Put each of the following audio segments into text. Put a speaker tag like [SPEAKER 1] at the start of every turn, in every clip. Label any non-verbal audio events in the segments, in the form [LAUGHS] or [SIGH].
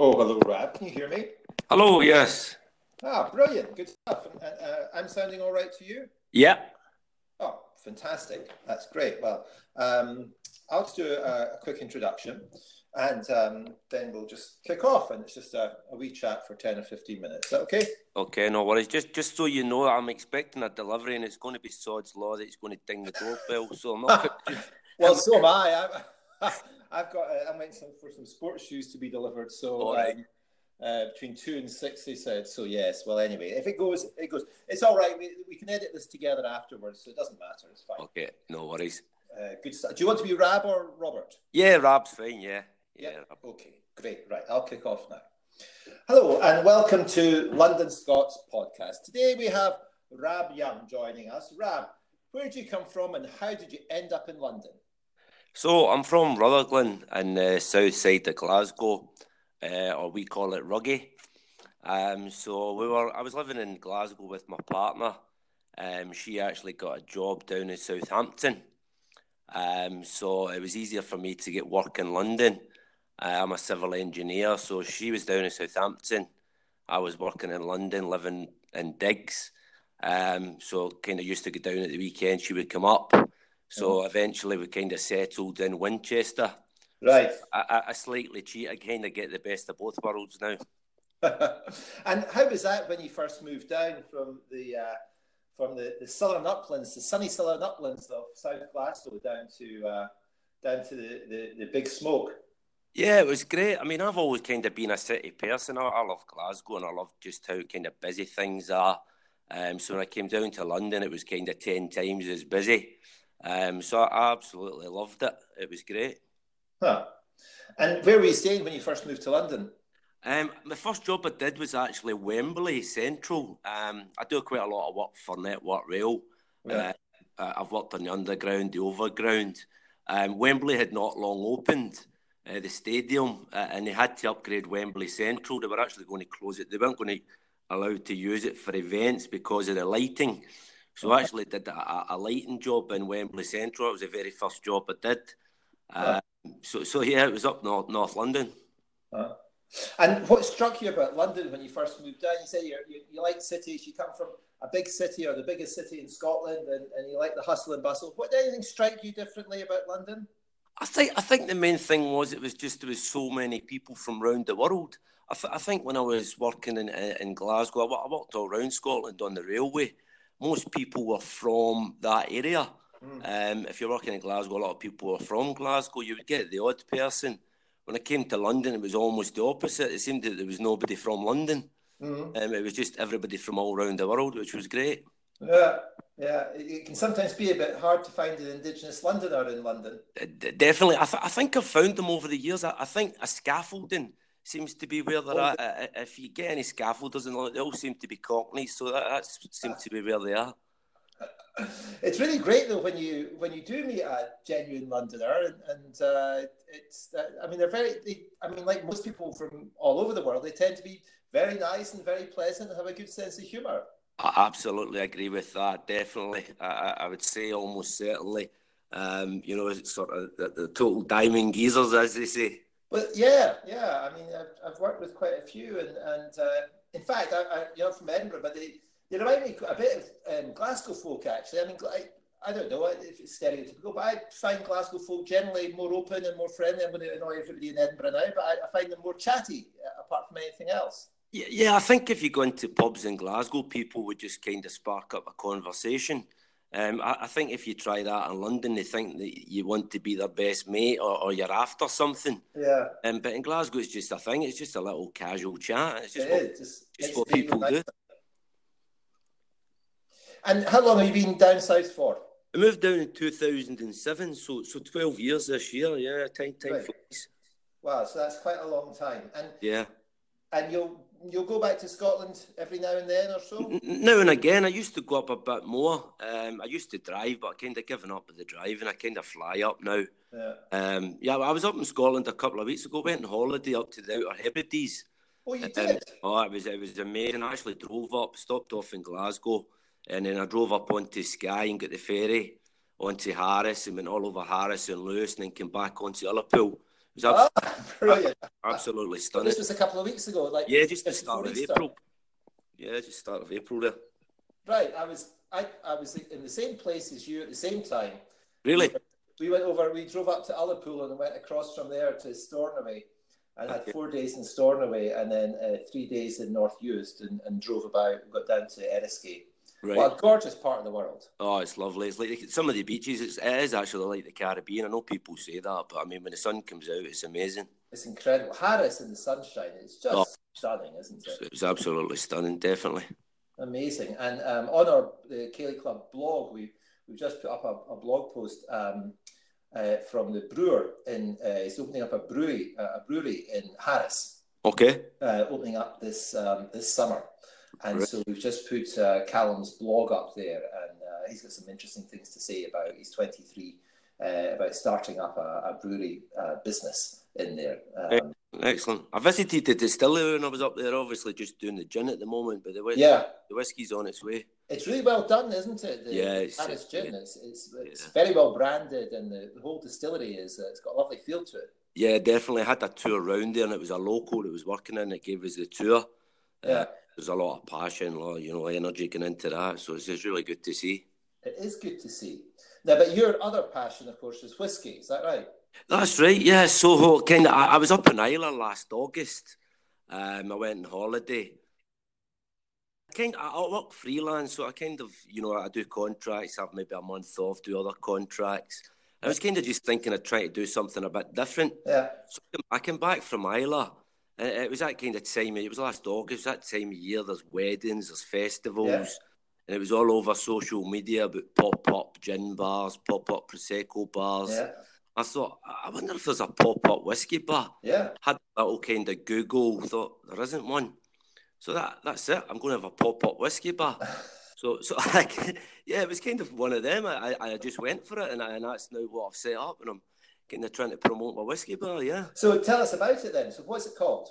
[SPEAKER 1] Oh, hello, Rab. Can you hear me?
[SPEAKER 2] Hello, yes.
[SPEAKER 1] Ah, brilliant. Good stuff. Uh, I'm sounding all right to you?
[SPEAKER 2] Yeah.
[SPEAKER 1] Oh, fantastic. That's great. Well, um, I'll just do a, a quick introduction and um, then we'll just kick off. And it's just a, a, wee chat for 10 or 15 minutes. Is that okay?
[SPEAKER 2] Okay, no worries. Just just so you know, I'm expecting a delivery and it's going to be Sod's Law that it's going to ding the doorbell. So I'm not. [LAUGHS]
[SPEAKER 1] well, so am I. [LAUGHS] I I've got. Uh, I'm waiting for some sports shoes to be delivered. So um, uh, between two and six, they said. So yes. Well, anyway, if it goes, it goes. It's all right. We, we can edit this together afterwards, so it doesn't matter. It's fine.
[SPEAKER 2] Okay, no worries.
[SPEAKER 1] Uh, good stuff. Do you want to be Rab or Robert?
[SPEAKER 2] Yeah, Rab's fine. Yeah.
[SPEAKER 1] Yeah. yeah. Okay. Great. Right. I'll kick off now. Hello and welcome to London Scots podcast. Today we have Rab Young joining us. Rab, where did you come from and how did you end up in London?
[SPEAKER 2] So I'm from Rutherglen in the south side of Glasgow, uh, or we call it Ruggie. Um, so we were. I was living in Glasgow with my partner. Um, she actually got a job down in Southampton. Um, so it was easier for me to get work in London. Uh, I'm a civil engineer, so she was down in Southampton. I was working in London, living in digs. Um, so kind of used to go down at the weekend. She would come up. So eventually we kind of settled in Winchester.
[SPEAKER 1] Right.
[SPEAKER 2] So I, I, slightly cheat. I kind of get the best of both worlds now. [LAUGHS]
[SPEAKER 1] and how was that when you first moved down from the uh, from the, the southern uplands, the sunny southern uplands of South Glasgow, down to uh, down to the, the, the big smoke?
[SPEAKER 2] Yeah, it was great. I mean, I've always kind of been a city person. I, I love Glasgow and I love just how kind of busy things are. Um, so when I came down to London, it was kind of 10 times as busy. Um, so I absolutely loved it. It was great.
[SPEAKER 1] Huh. And where were you staying when you first moved to London?
[SPEAKER 2] Um, my first job I did was actually Wembley Central. Um, I do quite a lot of work for Network Rail. Yeah. Uh, I've worked on the underground, the overground. Um, Wembley had not long opened, uh, the stadium, uh, and they had to upgrade Wembley Central. They were actually going to close it. They weren't going to allow to use it for events because of the lighting. So I actually did a, a, lighting job in Wembley Central. It was the very first job I did. Uh, so, so yeah, it was up north, North London.
[SPEAKER 1] Uh, and what struck you about London when you first moved down? You say you you like cities. You come from a big city or the biggest city in Scotland, and, and you like the hustle and bustle. What did anything strike you differently about London?
[SPEAKER 2] I think I think the main thing was it was just there was so many people from around the world. I, th- I think when I was working in in Glasgow, I walked all around Scotland on the railway most people were from that area. Mm. Um, if you're working in Glasgow, a lot of people were from Glasgow. You would get the odd person. When I came to London, it was almost the opposite. It seemed that there was nobody from London. Mm. Um, it was just everybody from all around the world, which was great.
[SPEAKER 1] Yeah, yeah. It can sometimes be a bit hard to find an Indigenous Londoner in London.
[SPEAKER 2] D- definitely. I, th- I think I've found them over the years. I, I think a scaffolding seems to be where they're at. If you get any scaffolders and they all seem to be Cockneys, so that, that seems to be where they are. [LAUGHS]
[SPEAKER 1] It's really great though when you when you do meet a genuine Londoner, and, and uh, it's uh, I mean they're very they, I mean like most people from all over the world, they tend to be very nice and very pleasant and have a good sense of humour.
[SPEAKER 2] I absolutely agree with that. Definitely, I, I would say almost certainly. Um, you know, sort of the, the total diamond geezers, as they say.
[SPEAKER 1] Well, yeah, yeah. I mean, I've, I've worked with quite a few, and and uh, in fact, I, I, you know, from Edinburgh, but they they remind me a bit of um, Glasgow folk. Actually, I mean, I, I don't know if it's stereotypical, but I find Glasgow folk generally more open and more friendly. I'm going to annoy everybody in Edinburgh now, but I, I find them more chatty, uh, apart from anything else.
[SPEAKER 2] Yeah, yeah, I think if you go into pubs in Glasgow, people would just kind of spark up a conversation. Um, I, I, think if you try that in London, they think that you want to be their best mate or, or you're after something.
[SPEAKER 1] Yeah.
[SPEAKER 2] Um, but in Glasgow, it's just a thing. It's just a little casual chat. It's just, it what, just, just what people do.
[SPEAKER 1] And how long have you been down south for?
[SPEAKER 2] I moved down in 2007, so so 12 years this year. Yeah, time time right. flies.
[SPEAKER 1] Wow, so that's quite a long time. And
[SPEAKER 2] yeah,
[SPEAKER 1] and you'll you'll go back to Scotland every now and then or so?
[SPEAKER 2] Now and again. I used to go up a bit more. Um, I used to drive, but I kind of given up with the driving. I kind of fly up now.
[SPEAKER 1] Yeah.
[SPEAKER 2] Um, yeah, I was up in Scotland a couple of weeks ago. Went on holiday up to the Outer Hebrides.
[SPEAKER 1] Oh, you did? Um,
[SPEAKER 2] oh, it was it was amazing. I actually drove up, stopped off in Glasgow, and then I drove up onto Skye and got the ferry onto Harris and went all over Harris and Lewis, and then came back onto Ullapool. It was abs-
[SPEAKER 1] brilliant.
[SPEAKER 2] absolutely stunning.
[SPEAKER 1] This was a couple of weeks ago, like
[SPEAKER 2] yeah, just the start of
[SPEAKER 1] Easter.
[SPEAKER 2] April. Yeah, just start of April there.
[SPEAKER 1] Right, I was I, I was in the same place as you at the same time.
[SPEAKER 2] Really?
[SPEAKER 1] We went over. We drove up to Ullapool and went across from there to Stornoway, and had four days in Stornoway and then uh, three days in North Uist and, and drove about. Got down to Eriskay.
[SPEAKER 2] Right.
[SPEAKER 1] What a gorgeous part of the world.
[SPEAKER 2] Oh, it's lovely. It's like some of the beaches. It's, it is actually like the Caribbean. I know people say that, but I mean, when the sun comes out, it's amazing.
[SPEAKER 1] It's incredible. Harris in the sunshine. It's just
[SPEAKER 2] Oh.
[SPEAKER 1] stunning, isn't it?
[SPEAKER 2] It was absolutely stunning, definitely.
[SPEAKER 1] Amazing. And um, on our the Ceilidh Club blog, we we've just put up a, a blog post um, uh, from the brewer in. Uh, he's opening up a brewery, uh, a brewery in Harris,
[SPEAKER 2] Okay.
[SPEAKER 1] uh, opening up this um, this summer. And
[SPEAKER 2] Right.
[SPEAKER 1] so we've just put uh, Callum's blog up there, and uh, he's got some interesting things to say about. He's 23, uh, about starting up a, a brewery uh, business in there. Um,
[SPEAKER 2] Excellent. I visited the distillery when I was up there, obviously just doing the gin at the moment, but the,
[SPEAKER 1] yeah,
[SPEAKER 2] the whiskey's on its way.
[SPEAKER 1] It's really well done, isn't it? The
[SPEAKER 2] Yeah, it's-
[SPEAKER 1] Harris Gin.
[SPEAKER 2] yeah.
[SPEAKER 1] It's, it's, it's
[SPEAKER 2] Yeah.
[SPEAKER 1] very well branded, and the, the whole distillery is. Uh, it's got a lovely feel to it.
[SPEAKER 2] Yeah, definitely. I had a tour around there and it was a local that was working in it, gave us the tour.
[SPEAKER 1] Yeah,
[SPEAKER 2] Uh, there's a lot of passion, a lot of, you know, energy going into that. So it's just really good to see.
[SPEAKER 1] it is good to see. Now, but your other passion, of course, is whiskey. Is that right?
[SPEAKER 2] That's right, yeah. So kind of, I, I was up in Islay last August. Um, I went on holiday. I Kind I, I work freelance, so I kind of, you know, I do contracts, have maybe a month off, do other contracts. I was kind of just thinking of trying to do something a bit different.
[SPEAKER 1] Yeah,
[SPEAKER 2] So I came back from Islay. It was that kind of time. It was last August. That time of year. There's weddings. There's festivals,
[SPEAKER 1] Yeah.
[SPEAKER 2] and it was all over social media about pop up gin bars, pop up prosecco bars.
[SPEAKER 1] yeah,
[SPEAKER 2] I thought, I wonder if there's a pop up whiskey bar.
[SPEAKER 1] yeah.
[SPEAKER 2] Had a little kind of Google. Thought there isn't one. So that that's it. I'm going to have a pop up whiskey bar. [LAUGHS] So, so [LAUGHS] like, yeah, it was kind of one of them. I, I I just went for it, and, I, and that's now what I've set up, and I'm kind of trying to promote my whiskey bar. Yeah.
[SPEAKER 1] So tell us about it then. So what's it called?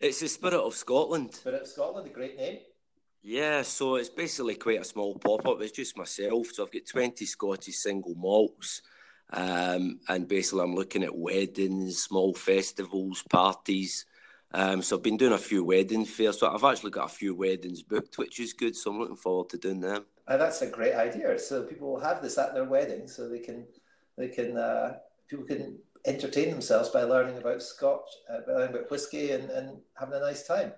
[SPEAKER 2] It's the Spirit of Scotland.
[SPEAKER 1] Spirit of Scotland, a great name.
[SPEAKER 2] Yeah, so it's basically quite a small pop up. It's just myself. So I've got 20 Scottish single malts. Um, and basically, I'm looking at weddings, small festivals, parties. Um, so I've been doing a few wedding fairs. So I've actually got a few weddings booked, which is good. So I'm looking forward to doing them.
[SPEAKER 1] And that's a great idea. So people will have this at their wedding, so they can, they can, uh, people can entertain themselves by learning about Scotch, uh, by learning about whiskey, and, and having a nice time.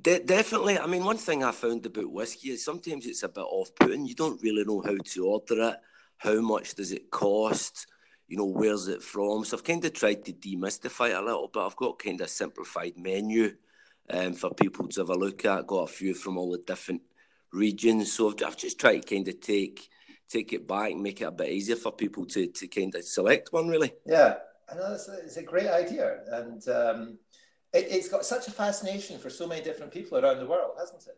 [SPEAKER 2] De- definitely. I mean, one thing I found about whiskey is sometimes it's a bit off putting. You don't really know how to order it. How much does it cost? You know, where's it from? So I've kind of tried to demystify it a little bit. I've got kind of simplified menu um, for people to have a look at. Got a few from all the different regions. So I've, I've just tried to kind of take take it back and make it a bit easier for people to, to kind of select one, really.
[SPEAKER 1] Yeah, I know it's a, it's a great idea, and um, it, it's got such a fascination for so many different people around the world, hasn't it?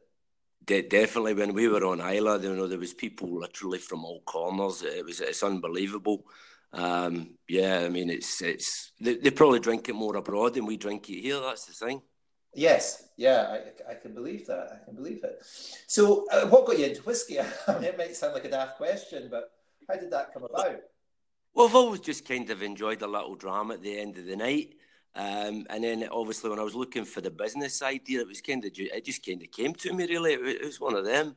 [SPEAKER 2] De- definitely, when we were on Islay, you know, there was people literally from all corners. It was it's unbelievable. Um, yeah, I mean, it's it's they, they probably drink it more abroad than we drink it here. That's the thing.
[SPEAKER 1] Yes, yeah, I, I can believe that. I can believe it. So, uh, what got you into whiskey? [LAUGHS] I mean, it might sound like a daft question, but how did that come about?
[SPEAKER 2] Well, I've always just kind of enjoyed a little drama at the end of the night. Um, and then obviously when I was looking for the business idea, it was kind of it just kind of came to me really. It, it was one of them.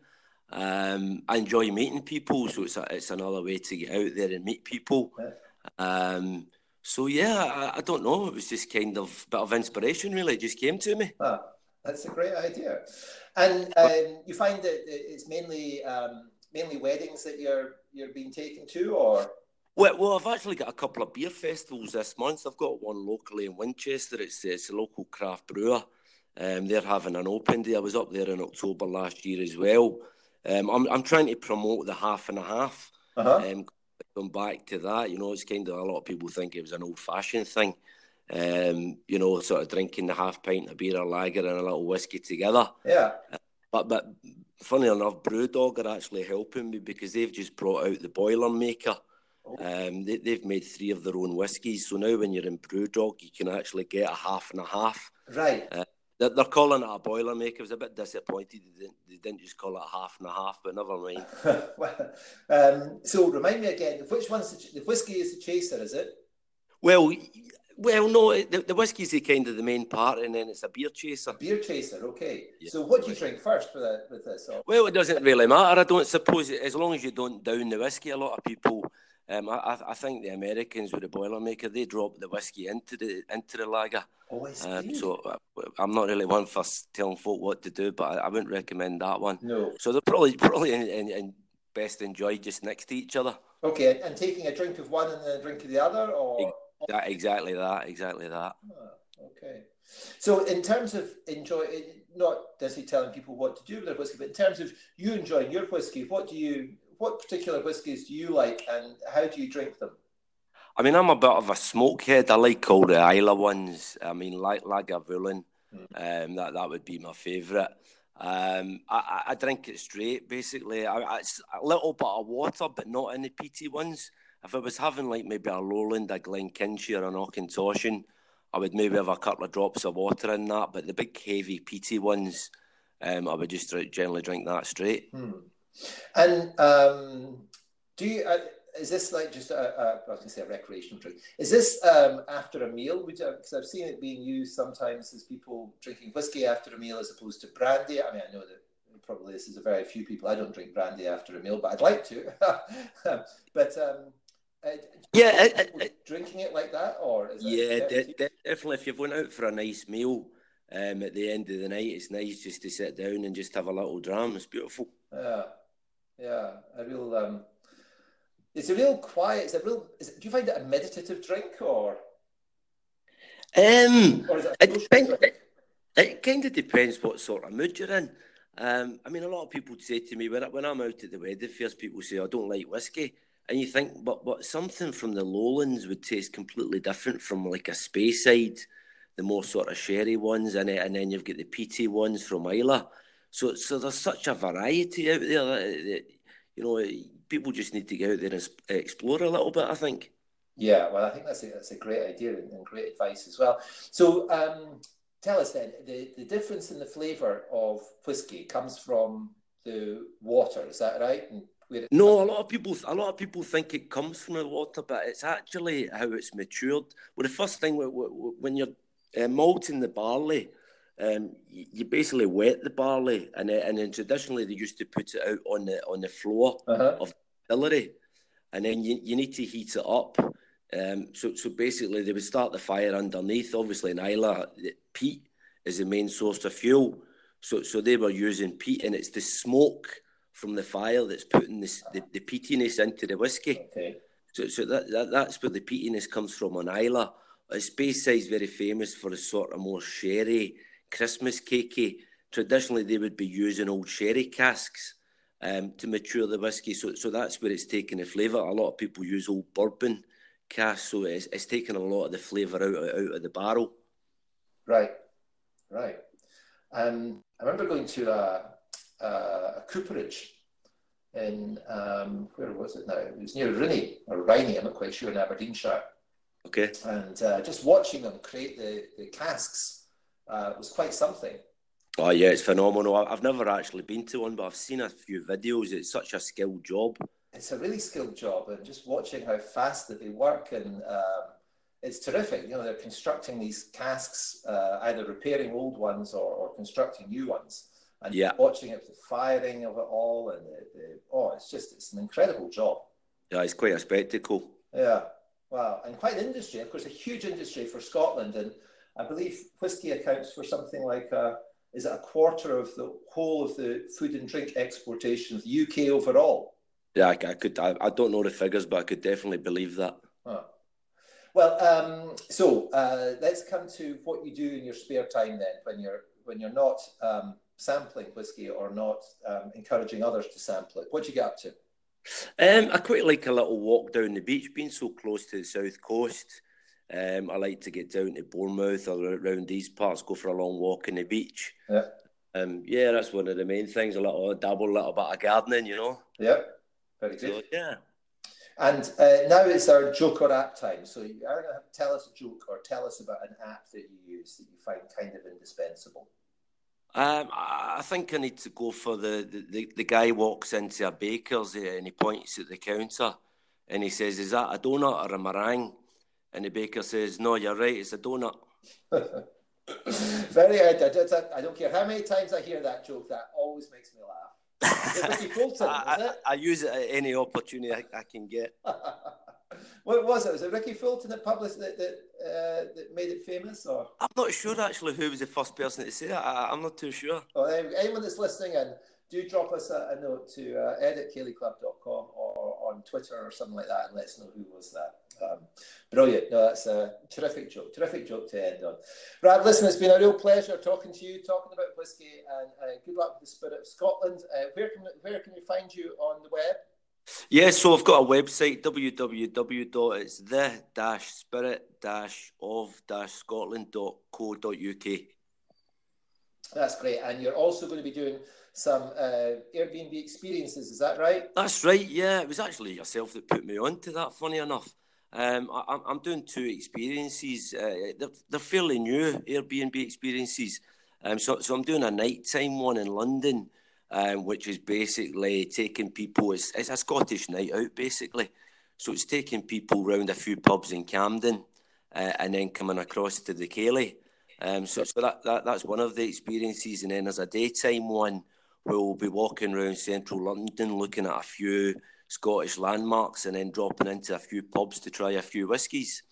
[SPEAKER 2] Um, I enjoy meeting people, so it's a, it's another way to get out there and meet people. Um, so yeah, I, I don't know. It was just kind of bit of inspiration really. It just came to me.
[SPEAKER 1] Ah, that's a great idea. And um, you find that it's mainly um, mainly weddings that you're you're being taken to, or
[SPEAKER 2] Well, well, I've actually got a couple of beer festivals this month. I've got one locally in Winchester. It's, it's a local craft brewer. Um, they're having an open day. I was up there in October last year as well. Um, I'm, I'm trying to promote the half and a half.
[SPEAKER 1] uh-huh.
[SPEAKER 2] Um, going back to that, you know, it's kind of a lot of people think it was an old fashioned thing. Um, you know, sort of drinking the half pint of beer or lager and a little whiskey together.
[SPEAKER 1] yeah,
[SPEAKER 2] But but funny enough, Brewdog are actually helping me because they've just brought out the boiler maker.
[SPEAKER 1] Oh.
[SPEAKER 2] Um, they, they've made three of their own whiskies, so now when you're in Brewdog, you can actually get a half and a half.
[SPEAKER 1] right.
[SPEAKER 2] They're, they're calling it a boiler maker. I was a bit disappointed they didn't, they didn't just call it a half and a half, but never mind. [LAUGHS]
[SPEAKER 1] Well, um, so remind me again, which one's the, the whiskey is the chaser? Is it?
[SPEAKER 2] Well, Well, no, the, the whiskey's the kind of the main part, and then it's a beer chaser.
[SPEAKER 1] Beer chaser, okay. Yeah. So, what do you drink first with, that, with this? Or?
[SPEAKER 2] Well, it doesn't really matter. I don't suppose, as long as you don't down the whiskey, a lot of people. Um, I, I think the Americans with the Boilermaker they drop the whiskey into the into the lager.
[SPEAKER 1] Oh, um,
[SPEAKER 2] so uh, I'm not really one for telling folk what to do, but I, I wouldn't recommend that one.
[SPEAKER 1] No.
[SPEAKER 2] So they're probably probably in, in, in best enjoyed just next to each other.
[SPEAKER 1] Okay, and taking a drink of one and then a drink of the other, or
[SPEAKER 2] that, exactly that, exactly that.
[SPEAKER 1] Oh, okay. So, in terms of enjoy, not he telling people what to do with their whiskey, but in terms of you enjoying your whiskey, what do you, what particular whiskies do you like, and how do you drink them?
[SPEAKER 2] I mean, I'm a bit of a smokehead. I like all the Islay ones. I mean, like Lagavulin, mm. um, that that would be my favourite. Um, I, I, drink it straight, basically. I, it's a little bit of water, but not in the peaty ones. If I was having like maybe a Lowland, a Glenkinchie, or an Auchentoshan, I would maybe have a couple of drops of water in that. But the big, heavy, peaty ones, um, I would just generally drink that straight.
[SPEAKER 1] Hmm. And um, do you? Uh, is this like just a, a I was going to say a recreational drink? Is this um, after a meal? Because I've seen it being used sometimes as people drinking whiskey after a meal as opposed to brandy. I mean, I know that probably this is a very few people. I don't drink brandy after a meal, but I'd like to. [LAUGHS] but um, uh,
[SPEAKER 2] yeah, uh, uh,
[SPEAKER 1] drinking it like that, or
[SPEAKER 2] yeah, de- de- definitely. If you've went out for a nice meal um, at the end of the night, it's nice just to sit down and just have a little dram. It's beautiful.
[SPEAKER 1] Yeah, yeah, a real. Um, it's a real quiet. It's a real. Is it, do you find it a meditative drink or?
[SPEAKER 2] Um, or it, it, it kind of depends what sort of mood you're in. Um, I mean, a lot of people say to me when, I, when I'm out at the wedding fairs, people say I don't like whiskey, and you think, but but something from the lowlands would taste completely different from like a Speyside, the more sort of sherry ones, and and then you've got the peaty ones from Islay. So so there's such a variety out there that, that you know people just need to get out there and explore a little bit. I think.
[SPEAKER 1] Yeah, well, I think that's a, that's a great idea and great advice as well. So, um, tell us then the, the difference in the flavour of whiskey comes from the water. Is that right?
[SPEAKER 2] no, a lot of people a lot of people think it comes from the water, but it's actually how it's matured. Well, the first thing when you're uh, malting the barley, um, you basically wet the barley, and then, and then traditionally they used to put it out on the on the floor uh-huh. of the distillery, and then you, you need to heat it up. Um, so so basically they would start the fire underneath. Obviously in Islay, peat is the main source of fuel, so so they were using peat, and it's the smoke from the fire that's putting this, the the peatiness into the whiskey.
[SPEAKER 1] Okay.
[SPEAKER 2] So so that, that that's where the peatiness comes from on Islay. Speyside is very famous for a sort of more sherry Christmas cakey, traditionally they would be using old sherry casks um, to mature the whiskey. So, so that's where it's taking the flavour. A lot of people use old bourbon casks, so it's, it's taking a lot of the flavour out, out of the barrel.
[SPEAKER 1] Right, right. Um, I remember going to a, a, a cooperage in, um, where was it now? It was near Rinny or Riney, I'm not quite sure, in Aberdeenshire.
[SPEAKER 2] Okay.
[SPEAKER 1] And uh, just watching them create the, the casks uh, was quite something.
[SPEAKER 2] Oh yeah, it's phenomenal. I've never actually been to one, but I've seen a few videos. It's such a skilled job.
[SPEAKER 1] It's a really skilled job, and just watching how fast that they work, and um, it's terrific. You know, they're constructing these casks, uh, either repairing old ones or, or, constructing new ones, and
[SPEAKER 2] yeah.
[SPEAKER 1] watching it, the firing of it all, and the, the, oh, it's just it's an incredible job.
[SPEAKER 2] Yeah, it's quite a spectacle.
[SPEAKER 1] Yeah, wow, and quite an industry. Of course, a huge industry for Scotland, and I believe whiskey accounts for something like a, is it a quarter of the whole of the food and drink exportation of the UK overall?
[SPEAKER 2] Yeah, I, I could. I, I, don't know the figures, but I could definitely believe that.
[SPEAKER 1] Huh. Well, um, so uh, let's come to what you do in your spare time then, when you're when you're not um, sampling whiskey or not um, encouraging others to sample it. What do you get up to?
[SPEAKER 2] Um, I quite like a little walk down the beach, being so close to the south coast. Um, I like to get down to Bournemouth or around these parts, go for a long walk in the beach.
[SPEAKER 1] Yeah.
[SPEAKER 2] Um, yeah, that's one of the main things. A little a dabble, a little bit of gardening, you know.
[SPEAKER 1] Yeah, very good.
[SPEAKER 2] So, yeah.
[SPEAKER 1] And uh, now it's our joke or app time. So you are going to tell us a joke or tell us about an app that you use that you find kind of indispensable.
[SPEAKER 2] Um, I think I need to go for the, the, the, the guy walks into a baker's and he points at the counter and he says, Is that a donut or a meringue? And the baker says, No, you're right, it's a donut. [LAUGHS]
[SPEAKER 1] Very. I, I, don't care how many times I hear that joke, that always makes me laugh. Rikki [LAUGHS] Fulton, I,
[SPEAKER 2] I, I, use it at any opportunity I, I can get. [LAUGHS]
[SPEAKER 1] what was it? Was it Rikki Fulton that published that that, uh, that made it famous, or
[SPEAKER 2] I'm not sure actually who was the first person to say that. I, am not too sure.
[SPEAKER 1] Well, anyone that's listening in, do drop us a, a note to uh, or on Twitter or something like that, and let us know who was that. Brilliant. No, that's a terrific joke. Terrific joke to end on. Right, listen, it's been a real pleasure talking to you, talking about whiskey, and uh, good luck with the Spirit of Scotland. Uh, where can where can we find you on the web?
[SPEAKER 2] Yeah, so I've got a website www.it's the-spirit-of-scotland.co.uk.
[SPEAKER 1] That's great, and you're also going to be doing some uh, Airbnb experiences. Is that right?
[SPEAKER 2] That's right. Yeah, it was actually yourself that put me on to that. Funny enough. Um, I, am doing two experiences. Uh, they're, they're, fairly new Airbnb experiences. Um, so, so I'm doing a nighttime one in London, um, which is basically taking people. It's, it's a Scottish night out, basically. So it's taking people round a few pubs in Camden, uh, and then coming across to the Ceilidh. Um, so, so that, that that's one of the experiences, and then there's a daytime one where we'll be walking around central London, looking at a few Scottish landmarks and then dropping into a few pubs to try a few whiskies.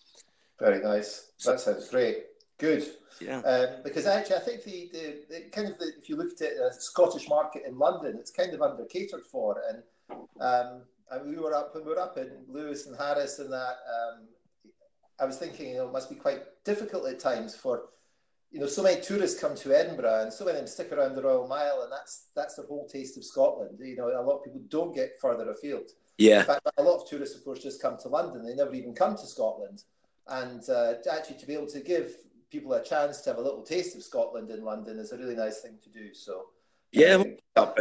[SPEAKER 1] Very nice. That sounds great. Good.
[SPEAKER 2] Yeah.
[SPEAKER 1] Um, because actually, I think the, the, the kind of the, if you look at it, the Scottish market in London, it's kind of under catered for. And um, and we were up when we were up in Lewis and Harris and that. Um, I was thinking, you know, it must be quite difficult at times for you know, so many tourists come to Edinburgh and so many of them stick around the Royal Mile and that's that's the whole taste of Scotland. You know, a lot of people don't get further afield.
[SPEAKER 2] Yeah.
[SPEAKER 1] In fact, a lot of tourists, of course, just come to London. They never even come to Scotland. And uh, actually to be able to give people a chance to have a little taste of Scotland in London is a really nice thing to do. So
[SPEAKER 2] yeah, uh,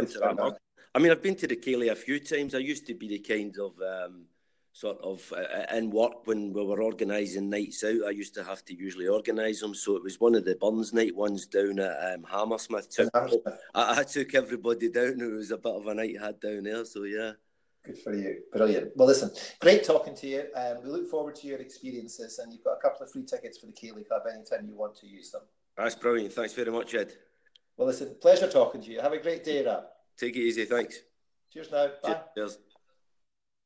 [SPEAKER 2] I mean, I've been to the Ceilidh a few times. I used to be the kind of um, sort of uh, in work when we were organising nights out. I used to have to usually organise them, so it was one of the Burns night ones down at um, Hammersmith. Took, I, I, took everybody down. It was a bit of a night had down there, so yeah.
[SPEAKER 1] Good for you, brilliant. Well, listen, great talking to you. Um, we look forward to your experiences, and you've got a couple of free tickets for the Ceilidh Club anytime you want to use them.
[SPEAKER 2] That's brilliant. Thanks very much, Ed.
[SPEAKER 1] Well, listen, pleasure talking to you. Have a great day, Rab.
[SPEAKER 2] Take it easy. Thanks.
[SPEAKER 1] Cheers now. Bye.
[SPEAKER 2] Cheers.